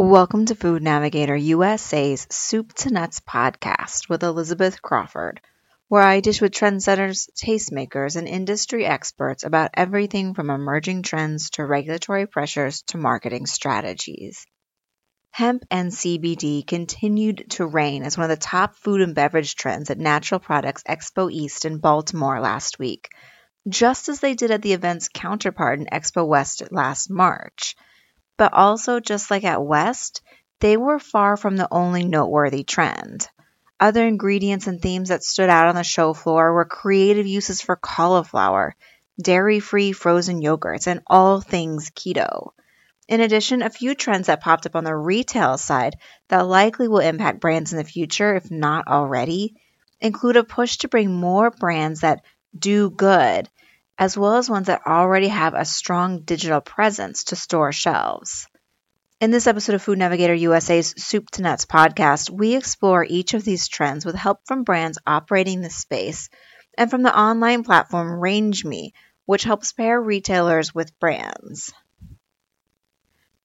Welcome to Food Navigator USA's Soup to Nuts podcast with Elizabeth Crawford, where I dish with trendsetters, tastemakers, and industry experts about everything from emerging trends to regulatory pressures to marketing strategies. Hemp and CBD continued to reign as one of the top food and beverage trends at Natural Products Expo East in Baltimore last week, just as they did at the event's counterpart in Expo West last March. But also, just like at West, they were far from the only noteworthy trend. Other ingredients and themes that stood out on the show floor were creative uses for cauliflower, dairy free frozen yogurts, and all things keto. In addition, a few trends that popped up on the retail side that likely will impact brands in the future, if not already, include a push to bring more brands that do good as well as ones that already have a strong digital presence to store shelves. In this episode of Food Navigator USA's Soup to Nuts podcast, we explore each of these trends with help from brands operating the space and from the online platform RangeMe, which helps pair retailers with brands.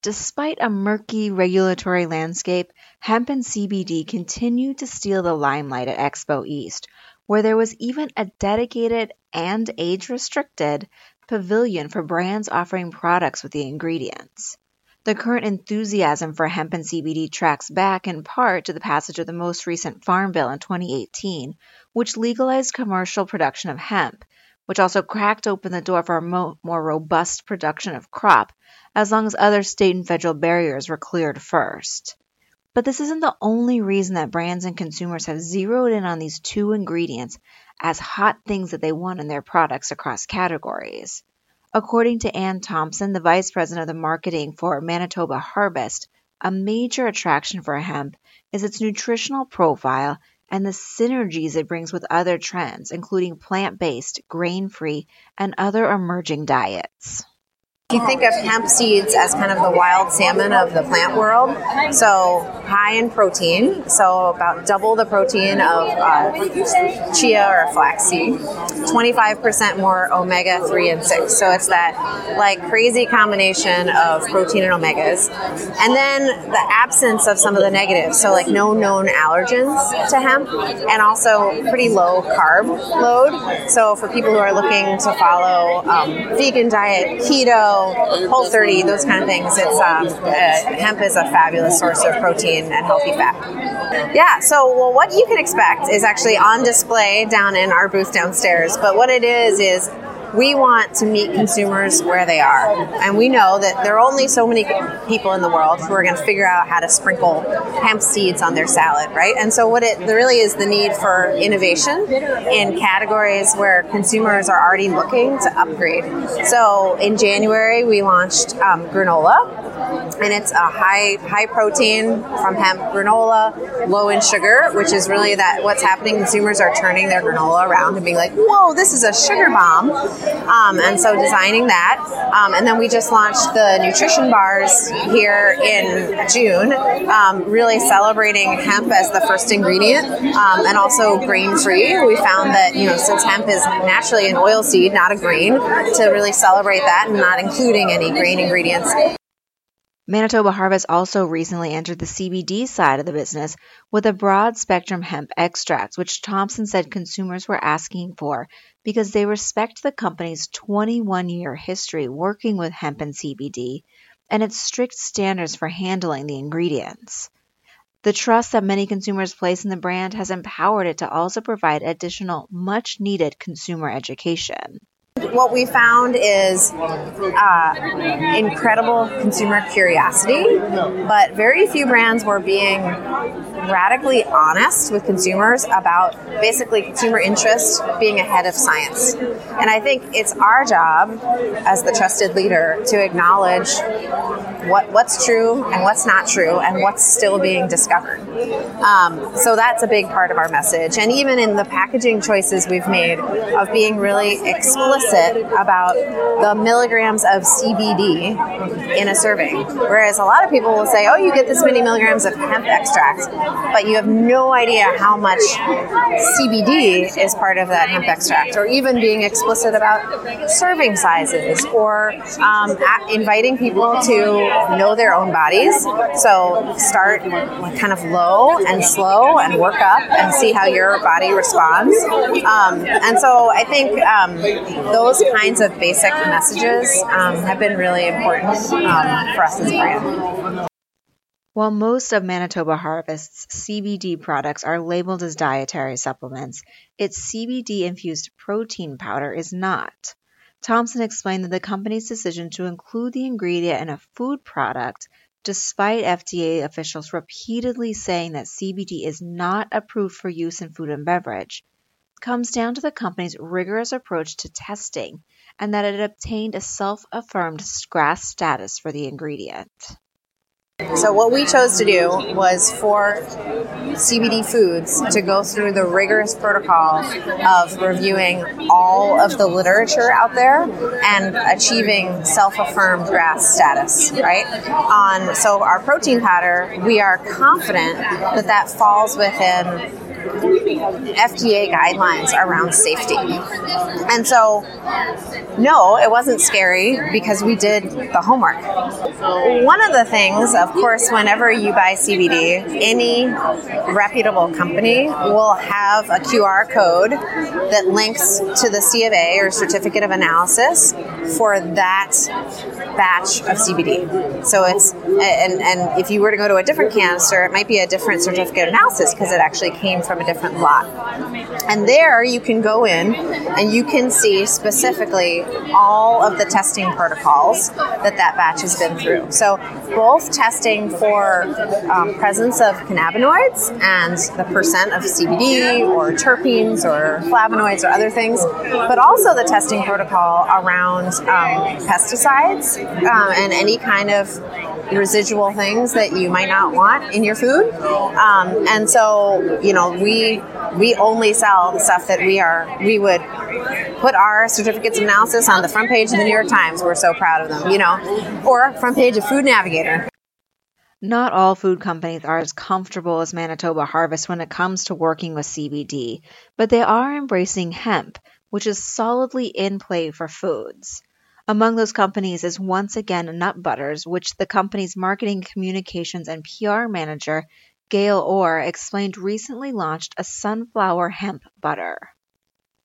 Despite a murky regulatory landscape, hemp and CBD continue to steal the limelight at Expo East, where there was even a dedicated and age restricted pavilion for brands offering products with the ingredients. The current enthusiasm for hemp and CBD tracks back in part to the passage of the most recent Farm Bill in 2018, which legalized commercial production of hemp, which also cracked open the door for a mo- more robust production of crop, as long as other state and federal barriers were cleared first. But this isn't the only reason that brands and consumers have zeroed in on these two ingredients as hot things that they want in their products across categories. According to Ann Thompson, the vice president of the marketing for Manitoba Harvest, a major attraction for hemp is its nutritional profile and the synergies it brings with other trends, including plant based, grain free, and other emerging diets. You think of hemp seeds as kind of the wild salmon of the plant world. So high in protein, so about double the protein of uh, chia or flaxseed. 25% more omega 3 and 6. So it's that like crazy combination of protein and omegas. And then the absence of some of the negatives. So like no known allergens to hemp and also pretty low carb load. So for people who are looking to follow um, vegan diet, keto, Whole 30, those kind of things. It's um, uh, hemp is a fabulous source of protein and healthy fat. Yeah. So, well, what you can expect is actually on display down in our booth downstairs. But what it is is we want to meet consumers where they are. And we know that there are only so many people in the world who are going to figure out how to sprinkle hemp seeds on their salad, right? And so, what it really is the need for innovation in categories where consumers are already looking to upgrade. So, in January, we launched um, granola and it's a high high protein from hemp granola, low in sugar, which is really that what's happening. Consumers are turning their granola around and being like, "Whoa, this is a sugar bomb!" Um, and so designing that, um, and then we just launched the nutrition bars here in June, um, really celebrating hemp as the first ingredient, um, and also grain free. We found that you know since hemp is naturally an oil seed, not a grain, to really celebrate that and not including any grain ingredients. Manitoba Harvest also recently entered the CBD side of the business with a broad spectrum hemp extract, which Thompson said consumers were asking for because they respect the company's 21 year history working with hemp and CBD and its strict standards for handling the ingredients. The trust that many consumers place in the brand has empowered it to also provide additional much needed consumer education. What we found is uh, incredible consumer curiosity, but very few brands were being radically honest with consumers about basically consumer interest being ahead of science. And I think it's our job as the trusted leader to acknowledge what, what's true and what's not true and what's still being discovered. Um, so that's a big part of our message. And even in the packaging choices we've made of being really explicit about the milligrams of CBD in a serving. Whereas a lot of people will say, oh, you get this many milligrams of hemp extract. But you have no idea how much CBD is part of that hemp extract, or even being explicit about serving sizes, or um, inviting people to know their own bodies. So start kind of low and slow and work up and see how your body responds. Um, and so I think um, those kinds of basic messages um, have been really important um, for us as a brand. While most of Manitoba Harvest's CBD products are labeled as dietary supplements, its CBD infused protein powder is not. Thompson explained that the company's decision to include the ingredient in a food product, despite FDA officials repeatedly saying that CBD is not approved for use in food and beverage, comes down to the company's rigorous approach to testing and that it obtained a self affirmed GRAS status for the ingredient. So, what we chose to do was for CBD foods to go through the rigorous protocol of reviewing all of the literature out there and achieving self affirmed GRAS status, right? On so our protein powder, we are confident that that falls within FDA guidelines around safety. And so, no, it wasn't scary because we did the homework. One of the things, of course, whenever you buy CBD, any reputable company will have a QR code that links to the C of A or certificate of analysis for that batch of CBD. So it's and and if you were to go to a different canister, it might be a different certificate of analysis because it actually came from a different lot. And there you can go in and you can see specifically all of the testing protocols that that batch has been through. So both testing for um, presence of cannabinoids and the percent of CBD or terpenes or flavonoids or other things, but also the testing protocol around um, pesticides um, and any kind of residual things that you might not want in your food. Um, and so, you know, we we only sell the stuff that we are we would put our certificates of analysis on the front page of the New York Times. We're so proud of them, you know, or front page of Food Navigator. Not all food companies are as comfortable as Manitoba Harvest when it comes to working with CBD, but they are embracing hemp, which is solidly in play for foods. Among those companies is Once Again Nut Butters, which the company's marketing, communications, and PR manager, Gail Orr, explained recently launched a sunflower hemp butter.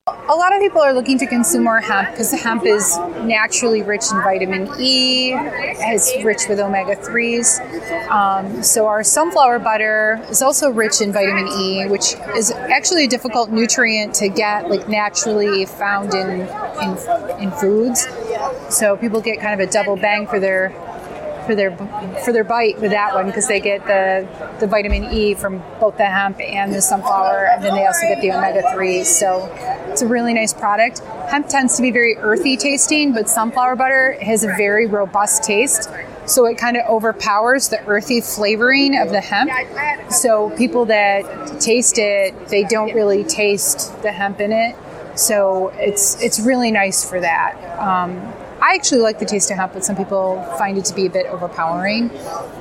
A lot of people are looking to consume more hemp because hemp is naturally rich in vitamin E, is rich with omega 3s. Um, so, our sunflower butter is also rich in vitamin E, which is actually a difficult nutrient to get, like naturally found in, in, in foods. So, people get kind of a double bang for their for their for their bite with that one because they get the the vitamin E from both the hemp and the sunflower, and then they also get the omega threes. So it's a really nice product. Hemp tends to be very earthy tasting, but sunflower butter has a very robust taste. So it kind of overpowers the earthy flavoring of the hemp. So people that taste it, they don't really taste the hemp in it. So it's it's really nice for that. Um, I actually like the taste of hemp, but some people find it to be a bit overpowering.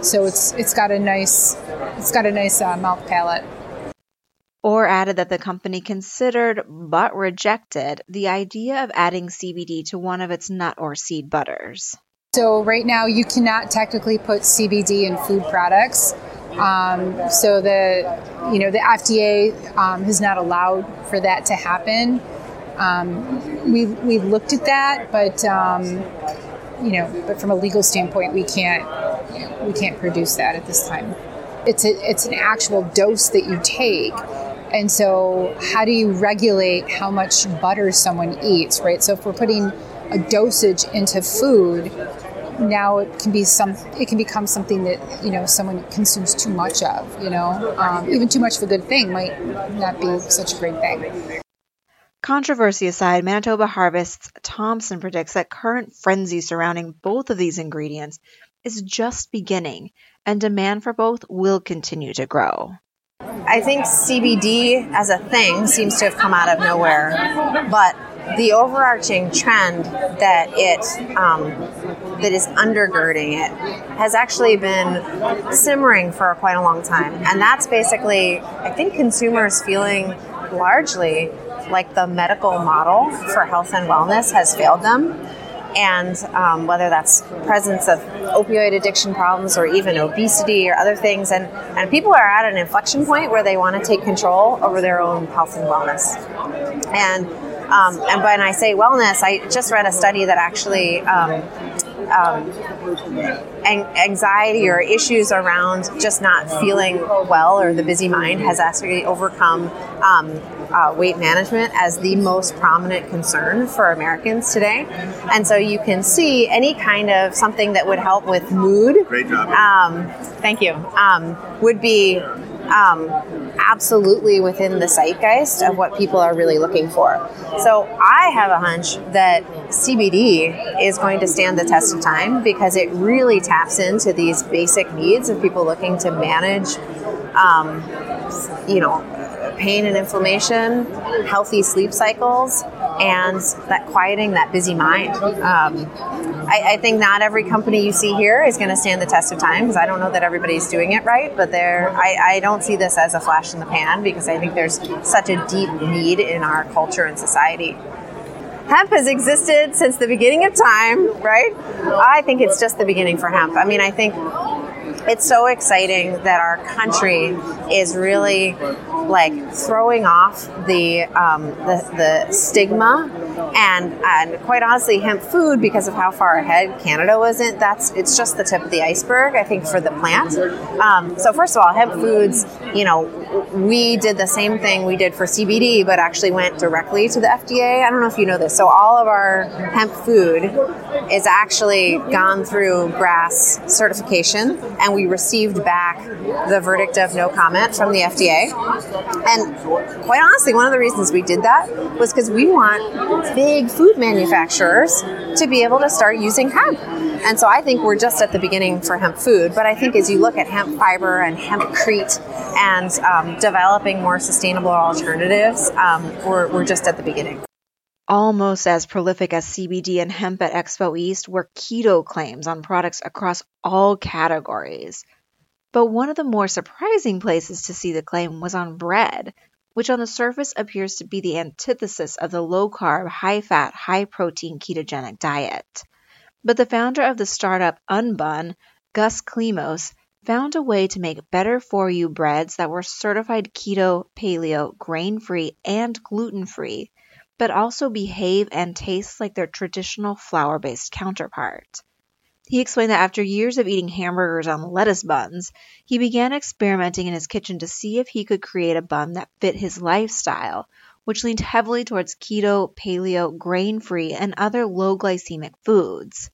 So it's it's got a nice it's got a nice uh, mouth palate. Orr added that the company considered but rejected the idea of adding CBD to one of its nut or seed butters. So right now you cannot technically put CBD in food products. Um, so the you know the FDA um, has not allowed for that to happen. Um, we we looked at that, but um, you know, but from a legal standpoint, we can't we can't produce that at this time. It's a, it's an actual dose that you take. And so, how do you regulate how much butter someone eats, right? So, if we're putting a dosage into food, now it can be some it can become something that you know someone consumes too much of you know um, even too much of a good thing might not be such a great thing Controversy aside, Manitoba Harvest's Thompson predicts that current frenzy surrounding both of these ingredients is just beginning, and demand for both will continue to grow. I think CBD as a thing seems to have come out of nowhere, but the overarching trend that it um, that is undergirding it has actually been simmering for quite a long time, and that's basically I think consumers feeling largely like the medical model for health and wellness has failed them. And um, whether that's presence of opioid addiction problems or even obesity or other things and, and people are at an inflection point where they want to take control over their own health and wellness. And um, and when I say wellness, I just read a study that actually um, um, anxiety or issues around just not feeling well or the busy mind has actually overcome um, uh, weight management as the most prominent concern for Americans today. And so you can see any kind of something that would help with mood. Great job. Um, thank you. Um, would be um, absolutely within the zeitgeist of what people are really looking for. So I have a hunch that CBD is going to stand the test of time because it really taps into these basic needs of people looking to manage, um, you know, pain and inflammation, healthy sleep cycles, and that quieting that busy mind. Um, I, I, think not every company you see here is going to stand the test of time because I don't know that everybody's doing it right, but there, I, I don't see this as a flash in the pan because I think there's such a deep need in our culture and society hemp has existed since the beginning of time, right? I think it's just the beginning for hemp. I mean, I think it's so exciting that our country is really like throwing off the um, the, the stigma and and quite honestly, hemp food because of how far ahead Canada wasn't. That's it's just the tip of the iceberg, I think, for the plant. Um, so first of all, hemp foods, you know, we did the same thing we did for CBD, but actually went directly to the FDA. I don't know if you know this. So all of our hemp food is actually gone through GRAS certification, and we received back the verdict of no comment from the FDA. And quite honestly, one of the reasons we did that was because we want big food manufacturers to be able to start using hemp. And so I think we're just at the beginning for hemp food. But I think as you look at hemp fiber and hempcrete and um, developing more sustainable alternatives, um, we're, we're just at the beginning. Almost as prolific as CBD and hemp at Expo East were keto claims on products across all categories. But one of the more surprising places to see the claim was on bread, which on the surface appears to be the antithesis of the low carb, high fat, high protein ketogenic diet. But the founder of the startup Unbun, Gus Klemos, found a way to make better for you breads that were certified keto, paleo, grain free, and gluten free, but also behave and taste like their traditional flour based counterpart. He explained that after years of eating hamburgers on lettuce buns, he began experimenting in his kitchen to see if he could create a bun that fit his lifestyle, which leaned heavily towards keto, paleo, grain free, and other low glycemic foods.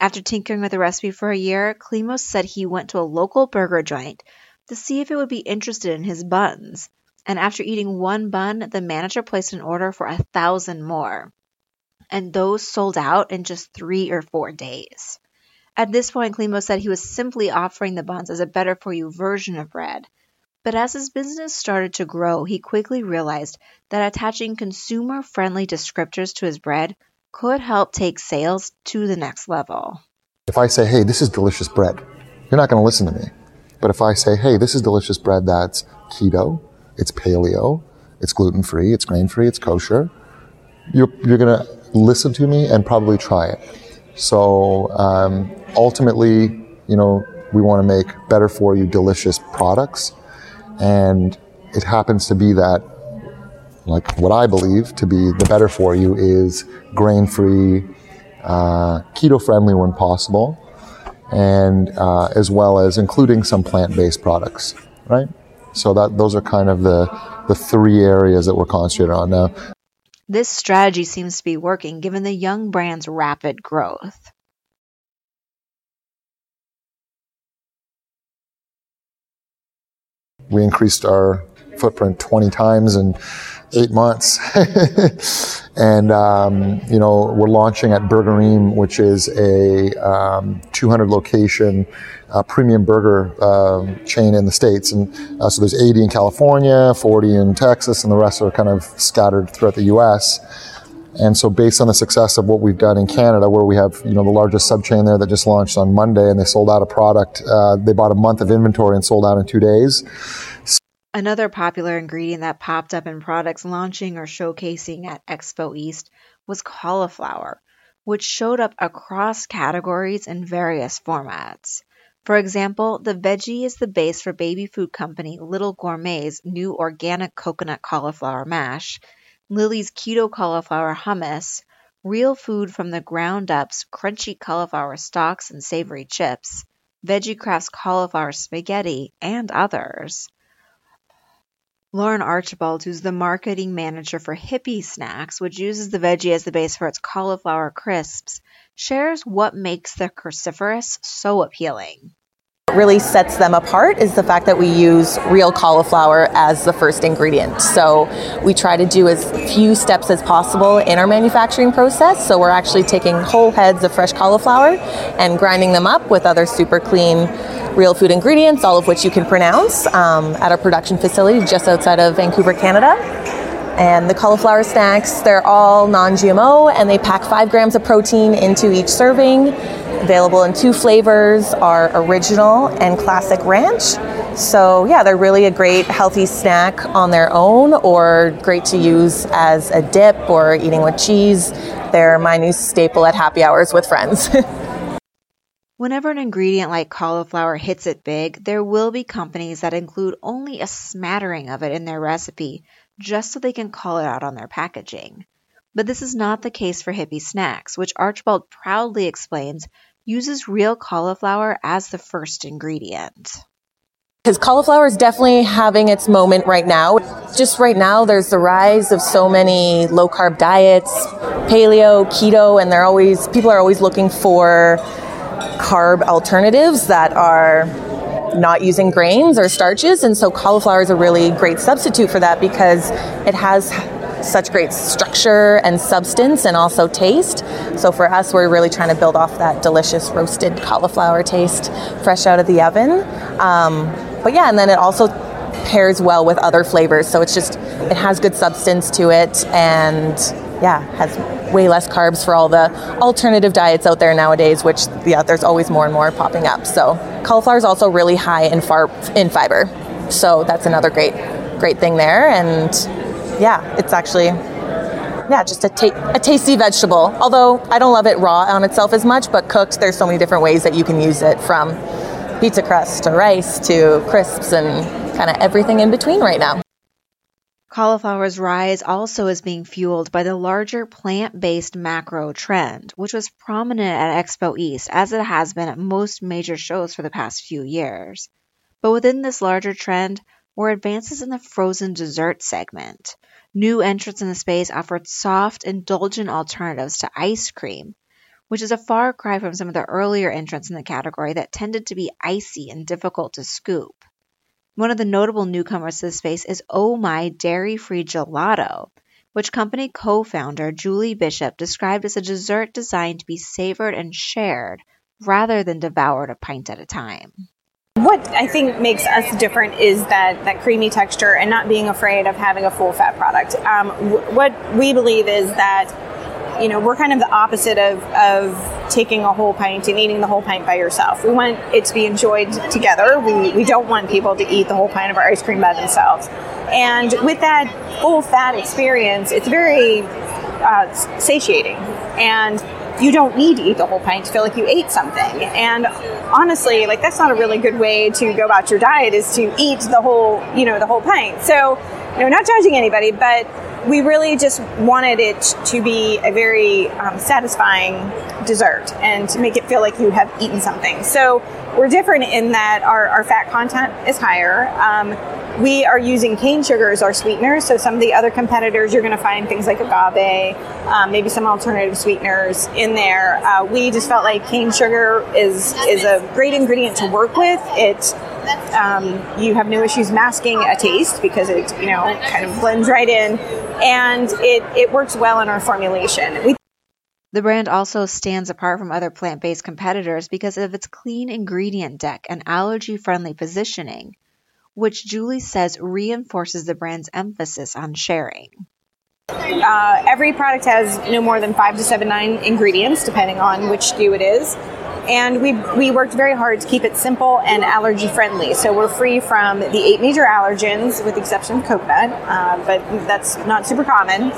After tinkering with the recipe for a year, Klemos said he went to a local burger joint to see if it would be interested in his buns. And after eating one bun, the manager placed an order for a thousand more. And those sold out in just three or four days. At this point, Klemos said he was simply offering the buns as a better for you version of bread. But as his business started to grow, he quickly realized that attaching consumer friendly descriptors to his bread could help take sales to the next level. If I say, hey, this is delicious bread, you're not going to listen to me. But if I say, hey, this is delicious bread that's keto, it's paleo, it's gluten free, it's grain free, it's kosher, you're, you're going to listen to me and probably try it. So um, ultimately, you know, we want to make better for you, delicious products. And it happens to be that, like what I believe to be the better for you is grain free, uh, keto friendly when possible, and uh, as well as including some plant based products, right? So that those are kind of the the three areas that we're concentrated on now. This strategy seems to be working given the young brand's rapid growth. We increased our footprint 20 times in eight months. and, um, you know, we're launching at Burgerim, which is a um, 200 location uh, premium burger uh, chain in the States. And uh, so there's 80 in California, 40 in Texas, and the rest are kind of scattered throughout the US. And so based on the success of what we've done in Canada, where we have, you know, the largest sub chain there that just launched on Monday and they sold out a product, uh, they bought a month of inventory and sold out in two days. Another popular ingredient that popped up in products launching or showcasing at Expo East was cauliflower, which showed up across categories in various formats. For example, the veggie is the base for baby food company Little Gourmet's new organic coconut cauliflower mash, Lily's keto cauliflower hummus, real food from the ground up's crunchy cauliflower stalks and savory chips, Veggie Crafts cauliflower spaghetti, and others. Lauren Archibald, who's the marketing manager for Hippie Snacks, which uses the veggie as the base for its cauliflower crisps, shares what makes the cruciferous so appealing. What really sets them apart is the fact that we use real cauliflower as the first ingredient. So we try to do as few steps as possible in our manufacturing process. So we're actually taking whole heads of fresh cauliflower and grinding them up with other super clean real food ingredients, all of which you can pronounce, um, at our production facility just outside of Vancouver, Canada. And the cauliflower snacks, they're all non GMO and they pack five grams of protein into each serving. Available in two flavors are original and classic ranch. So, yeah, they're really a great healthy snack on their own or great to use as a dip or eating with cheese. They're my new staple at happy hours with friends. Whenever an ingredient like cauliflower hits it big, there will be companies that include only a smattering of it in their recipe just so they can call it out on their packaging. But this is not the case for Hippie Snacks, which Archibald proudly explains uses real cauliflower as the first ingredient. Because cauliflower is definitely having its moment right now. Just right now, there's the rise of so many low carb diets, paleo, keto, and they're always, people are always looking for carb alternatives that are not using grains or starches. And so cauliflower is a really great substitute for that because it has such great structure and substance and also taste. So for us, we're really trying to build off that delicious roasted cauliflower taste fresh out of the oven. Um, but yeah, and then it also pairs well with other flavors. So it's just, it has good substance to it and yeah, has way less carbs for all the alternative diets out there nowadays, which yeah, there's always more and more popping up. So cauliflower is also really high in far in fiber. So that's another great great thing there and yeah, it's actually yeah, just a, ta- a tasty vegetable. Although I don't love it raw on itself as much, but cooked, there's so many different ways that you can use it from pizza crust to rice to crisps and kind of everything in between right now. Cauliflower's rise also is being fueled by the larger plant based macro trend, which was prominent at Expo East, as it has been at most major shows for the past few years. But within this larger trend were advances in the frozen dessert segment. New entrants in the space offered soft, indulgent alternatives to ice cream, which is a far cry from some of the earlier entrants in the category that tended to be icy and difficult to scoop. One of the notable newcomers to the space is Oh My Dairy Free Gelato, which company co founder Julie Bishop described as a dessert designed to be savored and shared rather than devoured a pint at a time. What I think makes us different is that, that creamy texture and not being afraid of having a full fat product. Um, w- what we believe is that you know, we're kind of the opposite of, of taking a whole pint and eating the whole pint by yourself. We want it to be enjoyed together. We, we don't want people to eat the whole pint of our ice cream by themselves. And with that full fat experience, it's very uh, satiating. And you don't need to eat the whole pint to feel like you ate something. And honestly, like that's not a really good way to go about your diet is to eat the whole, you know, the whole pint. So, you know, not judging anybody, but we really just wanted it to be a very um, satisfying dessert and to make it feel like you have eaten something. So we're different in that our, our fat content is higher. Um, we are using cane sugar as our sweeteners. So some of the other competitors, you're going to find things like agave, um, maybe some alternative sweeteners in there. Uh, we just felt like cane sugar is is a great ingredient to work with. It um, you have no issues masking a taste because it you know kind of blends right in, and it it works well in our formulation. We the brand also stands apart from other plant based competitors because of its clean ingredient deck and allergy friendly positioning, which Julie says reinforces the brand's emphasis on sharing. Uh, every product has no more than five to seven, nine ingredients, depending on which SKU it is. And we, we worked very hard to keep it simple and allergy friendly. So we're free from the eight major allergens, with the exception of coconut, uh, but that's not super common.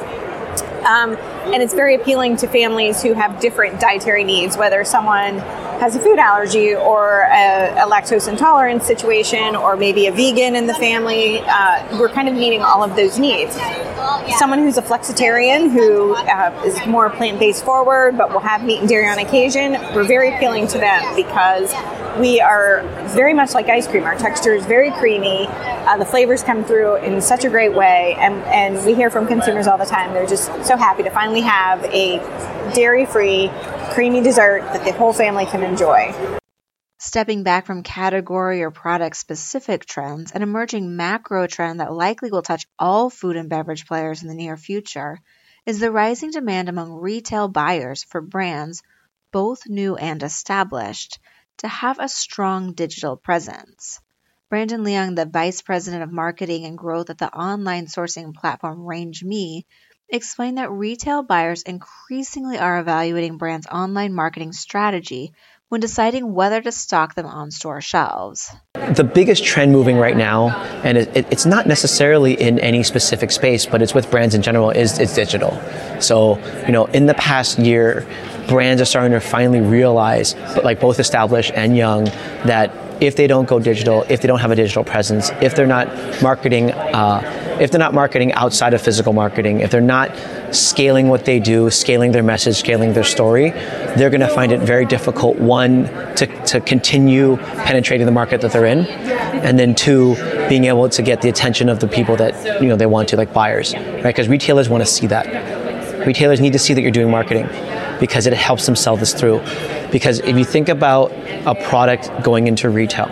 Um, and it's very appealing to families who have different dietary needs, whether someone has a food allergy or a, a lactose intolerance situation, or maybe a vegan in the family. Uh, we're kind of meeting all of those needs. Someone who's a flexitarian who uh, is more plant based forward but will have meat and dairy on occasion, we're very appealing to them because we are very much like ice cream. Our texture is very creamy. Uh, the flavors come through in such a great way, and, and we hear from consumers all the time. They're just so happy to finally have a dairy free, creamy dessert that the whole family can enjoy. Stepping back from category or product specific trends, an emerging macro trend that likely will touch all food and beverage players in the near future is the rising demand among retail buyers for brands, both new and established, to have a strong digital presence. Brandon Leung, the Vice President of Marketing and Growth at the online sourcing platform RangeMe, explained that retail buyers increasingly are evaluating brands' online marketing strategy when deciding whether to stock them on store shelves. The biggest trend moving right now, and it, it, it's not necessarily in any specific space, but it's with brands in general, is it's digital. So, you know, in the past year, brands are starting to finally realize, but like both established and young, that if they don't go digital, if they don't have a digital presence, if they're not marketing, uh, if they're not marketing outside of physical marketing, if they're not scaling what they do, scaling their message, scaling their story, they're going to find it very difficult. One to, to continue penetrating the market that they're in, and then two, being able to get the attention of the people that you know they want to, like buyers, right? Because retailers want to see that. Retailers need to see that you're doing marketing because it helps them sell this through. Because if you think about a product going into retail,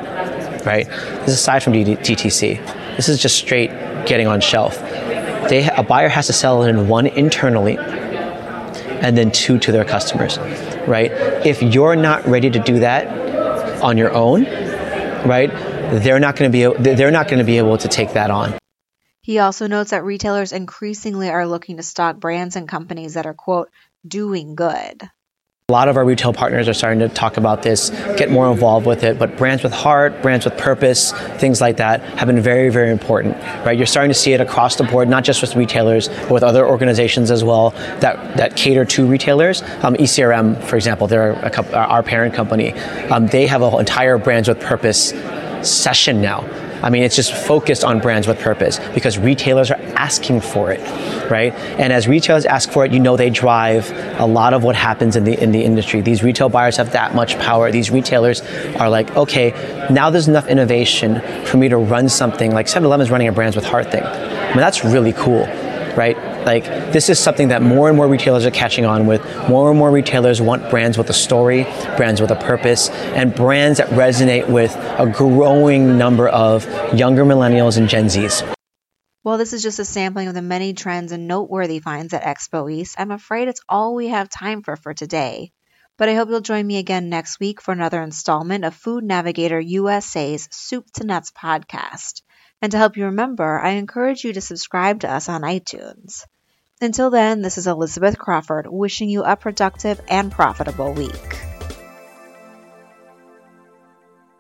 right? This is aside from DTC. This is just straight getting on shelf. They, a buyer has to sell it in one internally and then two to their customers, right? If you're not ready to do that on your own, right, they're not going to be they're not going to be able to take that on. He also notes that retailers increasingly are looking to stock brands and companies that are quote doing good. A lot of our retail partners are starting to talk about this, get more involved with it, but brands with heart, brands with purpose, things like that have been very, very important, right? You're starting to see it across the board, not just with retailers, but with other organizations as well that, that cater to retailers. Um, ECRM, for example, they're our parent company. Um, they have an entire brands with purpose session now I mean, it's just focused on brands with purpose because retailers are asking for it, right? And as retailers ask for it, you know they drive a lot of what happens in the in the industry. These retail buyers have that much power. These retailers are like, okay, now there's enough innovation for me to run something like 7-Eleven is running a brands with heart thing. I mean, that's really cool? Like this is something that more and more retailers are catching on with. More and more retailers want brands with a story, brands with a purpose, and brands that resonate with a growing number of younger millennials and Gen Zs. While this is just a sampling of the many trends and noteworthy finds at Expo East, I'm afraid it's all we have time for for today. But I hope you'll join me again next week for another installment of Food Navigator USA's Soup to Nuts podcast. And to help you remember, I encourage you to subscribe to us on iTunes. Until then, this is Elizabeth Crawford wishing you a productive and profitable week.